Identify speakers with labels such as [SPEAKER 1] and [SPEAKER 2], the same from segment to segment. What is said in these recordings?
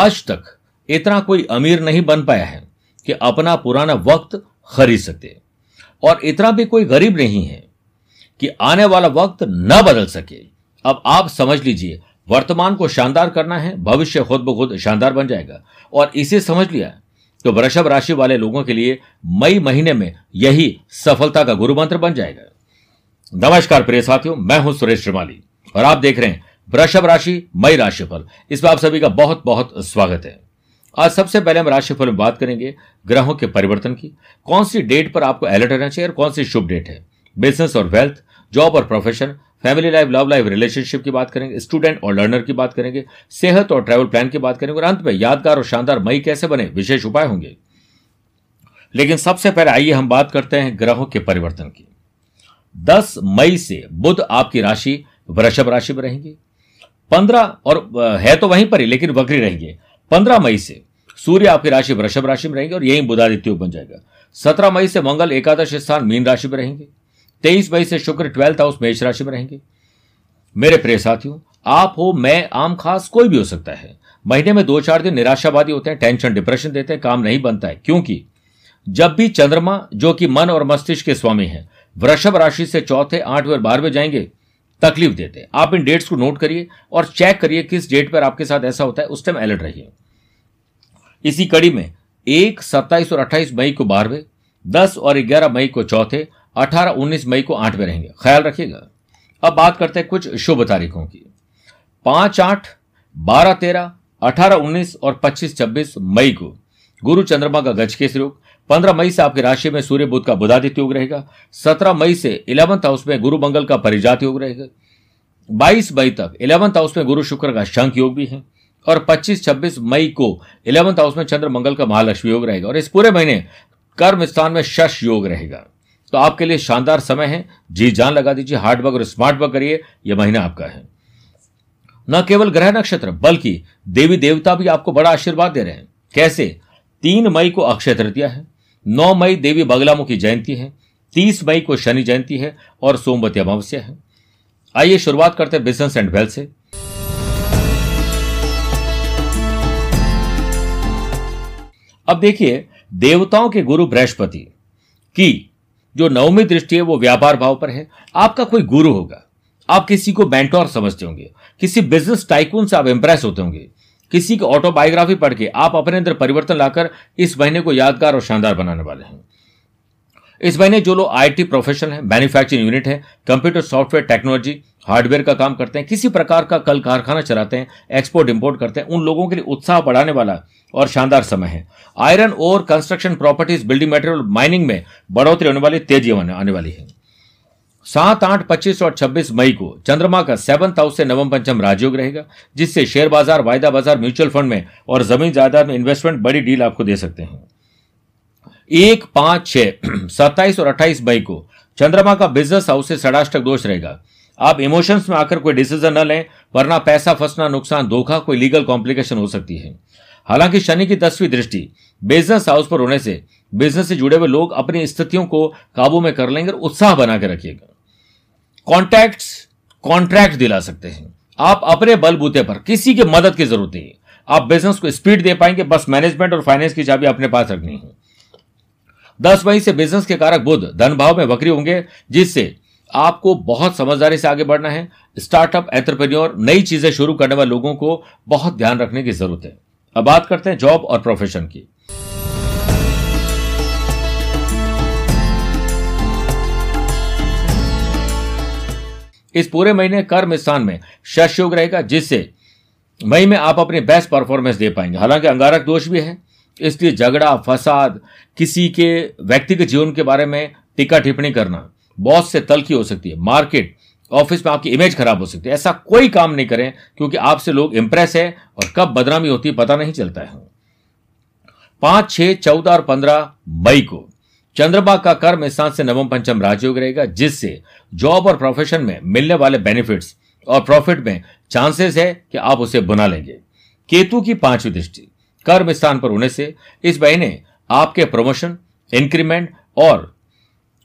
[SPEAKER 1] आज तक इतना कोई अमीर नहीं बन पाया है कि अपना पुराना वक्त खरीद सकते और इतना भी कोई गरीब नहीं है कि आने वाला वक्त न बदल सके। अब आप समझ लीजिए, वर्तमान को शानदार करना है, भविष्य खुद ब खुद शानदार बन जाएगा। और इसे समझ लिया तो वृषभ राशि वाले लोगों के लिए मई महीने में यही सफलता का गुरु मंत्र बन जाएगा। नमस्कार प्रिय साथियों, मैं हूँ सुरेश श्रीमाली और आप देख रहे हैं वृषभ राशि, मई राशिफल। इसमें आप सभी का बहुत बहुत स्वागत है। आज सबसे पहले हम राशिफल में बात करेंगे, ग्रहों के परिवर्तन की। कौन सी डेट पर आपको अलर्ट रहना चाहिए और कौन सी शुभ डेट है? बिज़नेस और वेल्थ, जॉब और profession, family life, love life, relationship की बात करेंगे, स्टूडेंट और लर्नर की बात करेंगे, सेहत और ट्रैवल प्लान की बात करेंगे और अंत में यादगार और शानदार मई कैसे बने, विशेष उपाय होंगे। लेकिन सबसे पहले आइए हम बात करते हैं ग्रहों के परिवर्तन की। 10 मई से बुध आपकी राशि, वृषभ राशि में रहेंगे। 15 और है तो वहीं पर ही, लेकिन वक्री रहेंगे। 15 मई से सूर्य आपकी राशि वृषभ राशि में रहेंगे और यही बुधादित्य बन जाएगा। 17 मई से मंगल एकादश स्थान मीन राशि में रहेंगे। तेईस मई से शुक्र ट्वेल्थ हाउस मेष राशि में रहेंगे। मेरे प्रिय साथियों, आप हो, मैं, आम, खास, कोई भी हो सकता है। महीने में दो चार दिन निराशावादी होते हैं, टेंशन, डिप्रेशन देते हैं, काम नहीं बनता है। क्योंकि जब भी चंद्रमा, जो कि मन और मस्तिष्क के स्वामी है, वृषभ राशि से चौथे, आठवें और बारहवें जाएँगे तकलीफ़ देते हैं। आप इन डेट्स को नोट करिए और चेक करिए किस डेट पर आपके साथ ऐसा होता है। उस टाइम अलर्ट रहिए। इसी कड़ी में एक, सत्ताईस और अट्ठाईस मई को बारहवें, दस और ग्यारह मई को चौथे, अठारह, उन्नीस मई को आठवें रहेंगे। ख्याल रखिएगा। अब बात करते हैं कुछ शुभ तारीखों की। पाँच, आठ, बारह, तेरह, अठारह, उन्नीस और पच्चीस, छब्बीस मई को गुरु चंद्रमा का गज केसरी योग पंद्रह मई से आपकी राशि में सूर्य बुद्ध का बुधादित्य योग रहेगा। सत्रह मई से इलेवंथ हाउस में गुरु मंगल का परिजात योग रहेगा। बाईस मई तक इलेवंथ हाउस में गुरु शुक्र का शंख योग भी है और 25-26 मई को इलेवंथ हाउस में चंद्र मंगल का महालक्ष्मी योग रहेगा और इस पूरे महीने कर्म स्थान में शश योग रहेगा। तो आपके लिए शानदार समय है। जी जान लगा दीजिए हार्ड वर्क और स्मार्ट वर्क करिए यह महीना आपका है। न केवल ग्रह नक्षत्र, बल्कि देवी देवता भी आपको बड़ा आशीर्वाद दे रहे हैं। कैसे? तीन मई को अक्षय तृतीया है। नौ मई देवी बगलामु की जयंती है, तीस मई को शनि जयंती है और सोमवती अमावस्या है। आइए शुरुआत करते हैं बिज़नेस एंड वेल्थ से। अब देखिए, देवताओं के गुरु बृहस्पति की जो नवमी दृष्टि है, वो व्यापार भाव पर है। आपका कोई गुरु होगा, आप किसी को बेंटोर समझते होंगे, किसी बिज़नेस टाइकून से आप इंप्रेस होते होंगे किसी की ऑटोबायोग्राफी पढ़ के आप अपने अंदर परिवर्तन लाकर इस महीने को यादगार और शानदार बनाने वाले हैं। इस महीने जो लोग आईटी प्रोफेशनल है मैन्युफैक्चरिंग यूनिट है कंप्यूटर सॉफ्टवेयर टेक्नोलॉजी हार्डवेयर का काम करते हैं, किसी प्रकार का कल कारखाना चलाते हैं एक्सपोर्ट इंपोर्ट करते हैं, उन लोगों के लिए उत्साह बढ़ाने वाला और शानदार समय है। आयरन और construction properties building material mining में बढ़ोतरी होने वाली, तेज़ी आने वाली है। सात, आठ, पच्चीस और छब्बीस मई को चंद्रमा का सेवंथ हाउस से नवम पंचम राजयोग रहेगा, जिससे शेयर बाज़ार, वायदा बाज़ार, म्यूचुअल फंड में और ज़मीन जायदाद में इन्वेस्टमेंट बड़ी डील आपको दे सकते हैं। एक, पाँच, छह, सत्ताईस और अट्ठाईस मई को चंद्रमा का बिज़नेस हाउस से षडाष्टक दोष रहेगा। आप इमोशंस में आकर कोई डिसीज़न न लें, वरना पैसा फंसना, नुकसान, धोखा, कोई लीगल कॉम्प्लिकेशन हो सकती है। हालाँकि शनि की दसवीं दृष्टि बिज़नेस हाउस पर होने से बिज़नेस से जुड़े हुए लोग अपनी स्थितियों को काबू में कर लेंगे और उत्साह बना के रखिएगा। कॉन्टैक्ट कॉन्ट्रैक्ट दिला सकते हैं। आप अपने बलबूते पर किसी की मदद की ज़रूरत नहीं आप बिज़नेस को स्पीड दे पाएँगे, बस मैनेजमेंट और फाइनेंस की चाबी अपने पास रखनी है। दस मई से बिज़नेस के कारक बुद्ध धन भाव में वक्री होंगे, जिससे आपको बहुत समझदारी से आगे बढ़ना है। स्टार्टअप एंटरप्रेन्योर नई चीज़ें शुरू करने वाले लोगों को बहुत ध्यान रखने की ज़रूरत है। अब बात करते हैं जॉब और प्रोफेशन की। इस पूरे महीने कर्म स्थान में शश योग रहेगा, जिससे मई में आप अपनी बेस्ट परफॉर्मेंस दे पाएँगे। हालाँकि अंगारक दोष भी है, इसलिए झगड़ा, फसाद, किसी के व्यक्तिगत जीवन के बारे में टीका टिप्पणी करना बॉस से तलखी हो सकती है। मार्केट, ऑफ़िस में आपकी इमेज खराब हो सकती है। ऐसा कोई काम नहीं करें, क्योंकि आपसे लोग इंप्रेस है और कब बदनामी होती है, पता नहीं चलता है। पाँच, छह, चौदह और पंद्रह मई को चंद्रमा का कर्म स्थान से नवम, पंचम राजयोग रहेगा, जिससे जॉब और प्रोफेशन में मिलने वाले बेनिफिट्स और प्रॉफिट में चांसेस है कि आप उसे बुना लेंगे। केतु की पांचवी दृष्टि, कर्म स्थान पर होने से इस महीने आपके प्रमोशन इंक्रीमेंट और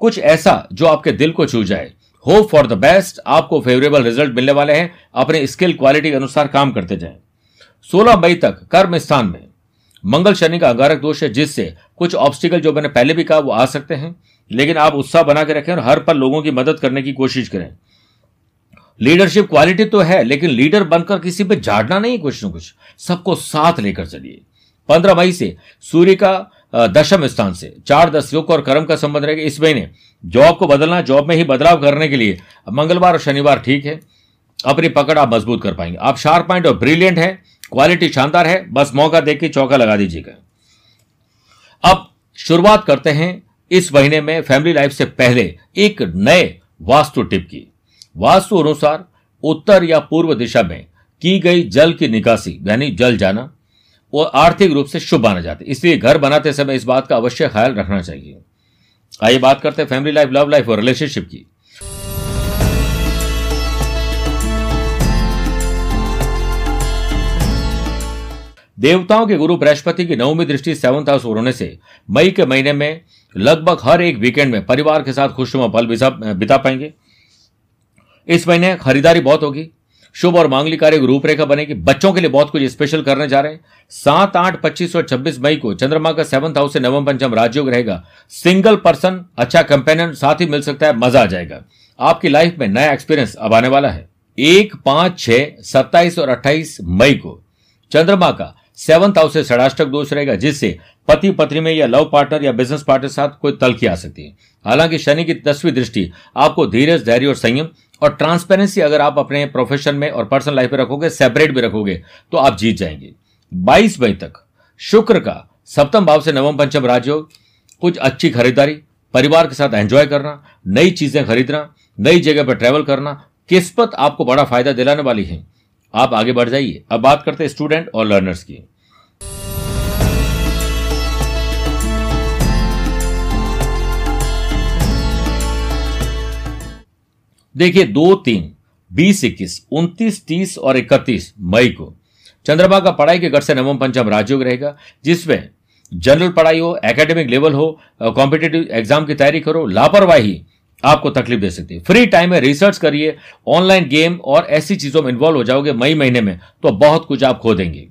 [SPEAKER 1] कुछ ऐसा जो आपके दिल को छू जाए। होप फॉर द बेस्ट आपको फेवरेबल रिज़ल्ट मिलने वाले हैं। अपने स्किल क्वालिटी के अनुसार काम करते जाएँ। सोलह मई तक कर्म स्थान में मंगल शनि का अंगारक दोष है, जिससे कुछ ऑब्स्टिकल जो मैंने पहले भी कहा, वो आ सकते हैं। लेकिन आप उत्साह बना के रखें और हर पल लोगों की मदद करने की कोशिश करें। लीडरशिप क्वालिटी तो है, लेकिन लीडर बनकर किसी पे झाड़ना नहीं, कुछ न कुछ। सबको साथ लेकर चलिए। पंद्रह मई से सूर्य का दशम स्थान से, चार दस योग और कर्म का संबंध रहेगा इस महीने। जॉब को बदलना, जॉब में ही बदलाव करने के लिए मंगलवार और शनिवार ठीक है। अपनी पकड़ आप मज़बूत कर पाएँगे। आप शार्प पॉइंट और ब्रिलियंट है क्वालिटी शानदार है, बस मौका देख के चौका लगा दीजिएगा। अब शुरुआत करते हैं इस महीने में फैमिली लाइफ से पहले एक नए वास्तु टिप की। वास्तु अनुसार उत्तर या पूर्व दिशा में की गई जल की निकासी, यानी जल जाना, वो आर्थिक रूप से शुभ माना जाता है। इसलिए घर बनाते समय इस बात का अवश्य ख्याल रखना चाहिए। आइए बात करते हैं फैमिली लाइफ, लव लाइफ और रिलेशनशिप की। देवताओं के गुरु बृहस्पति की नवमी दृष्टि सेवंथ हाउस होने से मई के महीने में लगभग हर एक वीकेंड में परिवार के साथ खुशनुमा पल बिता पाएँगे। इस महीने खरीदारी बहुत होगी। शुभ और मांगलिक कार्य रूपरेखा बनेगी। बच्चों के लिए बहुत कुछ स्पेशल करने जा रहे हैं। सात, आठ, पच्चीस और छब्बीस मई को चंद्रमा का सेवंथ हाउस से नवम पंचम राजयोग रहेगा। सिंगल पर्सन अच्छा कंपेनियन साथ ही मिल सकता है, मज़ा आ जाएगा। आपकी लाइफ में नया एक्सपीरियंस अब आने वाला है। एक, पाँच, छह, सत्ताईस और अट्ठाईस मई को चंद्रमा का सेवंथ हाउस से षडाष्टक दोष रहेगा, जिससे पति पत्नी में या लव पार्टनर या बिज़नेस पार्टनर साथ कोई तलखी आ सकती है। हालाँकि शनि की दसवीं दृष्टि आपको धीरज, धैर्य और संयम और ट्रांसपेरेंसी अगर आप अपने प्रोफेशन में और पर्सनल लाइफ में रखोगे सेपरेट भी रखोगे तो आप जीत जाएँगे। 22 मई तक शुक्र का सप्तम भाव से नवम पंचम राजयोग कुछ अच्छी खरीदारी, परिवार के साथ एंजॉय करना, नई चीज़ें खरीदना, नई जगह पर ट्रेवल करना, किस्मत आपको बड़ा फ़ायदा दिलाने वाली है। आप आगे बढ़ जाइए। अब बात करते हैं स्टूडेंट और लर्नर्स की। देखिए, दो तीन, बीस इक्कीस, उनतीस, तीस और इकतीस मई को चंद्रमा का पढ़ाई के घर से नवम पंचम राजयोग रहेगा, जिसमें जनरल पढ़ाई हो एकेडमिक लेवल हो कॉम्पिटेटिव एग्ज़ाम की तैयारी करो, लापरवाही आपको तकलीफ़ दे सकती है। फ्री टाइम में रिसर्च करिए ऑनलाइन गेम और ऐसी चीज़ों में इन्वॉल्व हो जाओगे मई महीने में तो बहुत कुछ आप खो देंगे।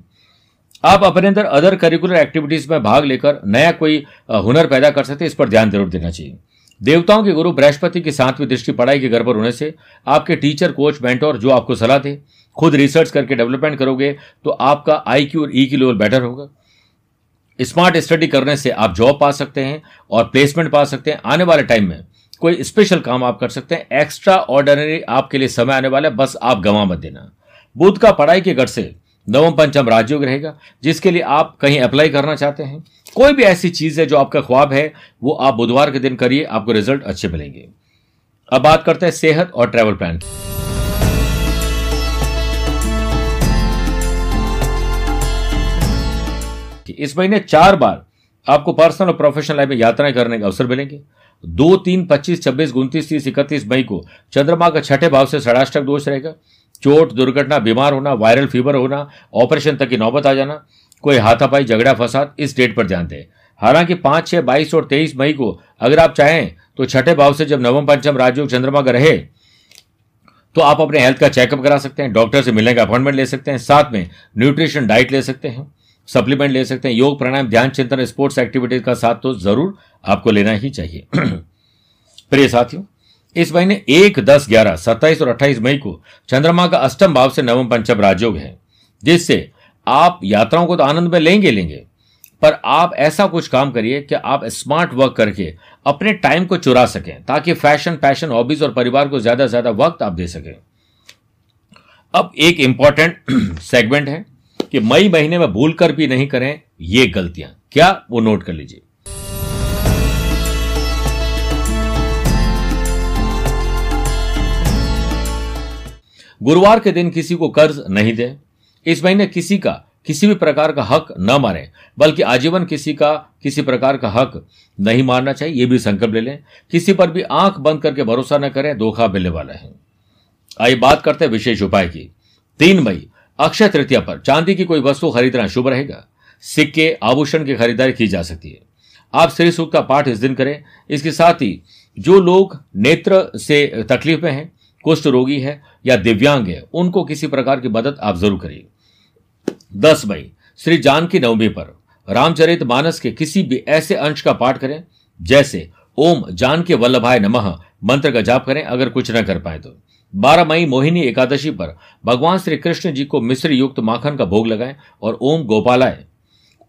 [SPEAKER 1] आप अपने अंदर अदर करिकुलर एक्टिविटीज़ में भाग लेकर नया कोई हुनर पैदा कर सकते हैं, इस पर ध्यान ज़रूर देना चाहिए। देवताओं के गुरु बृहस्पति की सातवीं दृष्टि पढ़ाई के घर पर होने से आपके टीचर कोच मेंटोर जो आपको सलाह दे, खुद रिसर्च करके डेवलपमेंट करोगे तो आपका आई और ई की लेवल बेटर होगा। स्मार्ट स्टडी करने से आप जॉब पा सकते हैं और प्लेसमेंट पा सकते हैं आने वाले टाइम में। कोई स्पेशल काम आप कर सकते हैं। एक्स्ट्रा ऑर्डनरी आपके लिए समय आने वाला है। बस आप गंवा मत देना। बुद्ध का पढ़ाई के घर से नवम, पंचम राजयोग रहेगा, जिसके लिए आप कहीं अप्लाई करना चाहते हैं। कोई भी ऐसी चीज़ है जो आपका ख्वाब है, वो आप बुधवार के दिन करिए, आपको रिज़ल्ट अच्छे मिलेंगे। अब बात करते हैं सेहत और ट्रैवल प्लान इस महीने चार बार आपको पर्सनल और प्रोफेशनल लाइफ में यात्राएँ करने का अवसर मिलेंगे। दो तीन पच्चीस छब्बीस उनतीस तीस इकतीस मई को चंद्रमा का छठे भाव से षडाष्टक दोष रहेगा। चोट, दुर्घटना, बीमार होना, वायरल फीवर होना, ऑपरेशन तक की नौबत आ जाना, कोई हाथापाई, झगड़ा, फसाद, इस डेट पर ध्यान दें। हालाँकि पाँच, छह, बाईस और तेईस मई को अगर आप चाहें तो छठे भाव से जब नवम, पंचम राजयोग चंद्रमा का रहे तो आप अपने हेल्थ का चेकअप करा सकते हैं डॉक्टर से मिलने का अपॉइंटमेंट ले सकते हैं, साथ में न्यूट्रिशन डाइट ले सकते हैं। सप्लीमेंट ले सकते हैं। योग, प्राणायाम, ध्यान, चिंतन, स्पोर्ट्स एक्टिविटीज़ का साथ तो ज़रूर आपको लेना ही चाहिए। प्रिय साथियों, इस महीने एक, दस, ग्यारह, सत्ताईस और अट्ठाईस मई को चंद्रमा का अष्टम भाव से नवम पंचम राजयोग है, जिससे आप यात्राओं को तो आनंद में लेंगे लेंगे, पर आप ऐसा कुछ काम करिए कि आप स्मार्ट वर्क करके अपने टाइम को चुरा सकें, ताकि फ़ैशन पैशन हॉबीज और परिवार को ज़्यादा से ज़्यादा वक्त आप दे सकें। अब एक इंपॉर्टेंट सेगमेंट है। कि मई महीने में भूल कर भी नहीं करें ये गलतियाँ। क्या? वो नोट कर लीजिए। गुरुवार के दिन किसी को कर्ज नहीं दें। इस महीने किसी का, किसी भी प्रकार का हक न मारे, बल्कि आजीवन किसी का, किसी प्रकार का हक नहीं मारना चाहिए यह भी संकल्प ले लें। किसी पर भी आँख बंद करके भरोसा न करें, धोखा मिलने वाला है। आइए बात करते हैं विशेष उपाय की। तीन मई अक्षय तृतीया पर चांदी की कोई वस्तु खरीदना शुभ रहेगा। सिक्के, आभूषण की खरीदारी की जा सकती है। आप श्री सूक्त का पाठ इस दिन करें। इसके साथ ही जो लोग नेत्र से तकलीफ़ में हैं, कुष्ठ रोगी है या दिव्यांग है, उनको किसी प्रकार की मदद आप ज़रूर करिए। दस मई, श्री जानकी नवमी पर रामचरित मानस के किसी भी ऐसे अंश का पाठ करें, जैसे, ओम जानकी वल्लभाय नमः मंत्र का जाप करें, अगर कुछ न कर पाए तो। बारह मई मोहिनी एकादशी पर भगवान श्री कृष्ण जी को मिश्र युक्त माखन का भोग लगाएँ और ओम गोपालाय।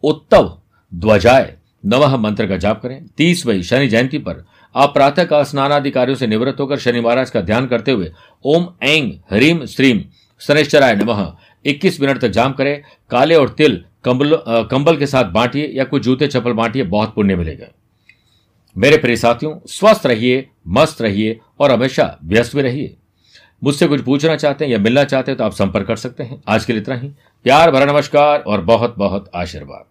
[SPEAKER 1] उत्तव ध्वजाय। नवह मंत्र का जाप करें। तीस मई शनि जयंती पर आप प्रातः का स्नानादि से निवृत्त होकर शनि महाराज का ध्यान करते हुए ओम ऐंग ह्रीम श्रीम शनिश्चराय नमः। 21 मिनट तक जाम करें। काले और तिल कंबल कंबल के साथ बांटिए या कुछ जूते चप्पल बांटिए, बहुत पुण्य मिलेगा। मेरे प्रिय साथियों, स्वस्थ रहिए, मस्त रहिए और हमेशा व्यस्त भी रहिए। मुझसे कुछ पूछना चाहते हैं या मिलना चाहते हैं तो आप संपर्क कर सकते हैं। आज के लिए इतना ही। प्यार, भरा नमस्कार और बहुत बहुत आशीर्वाद।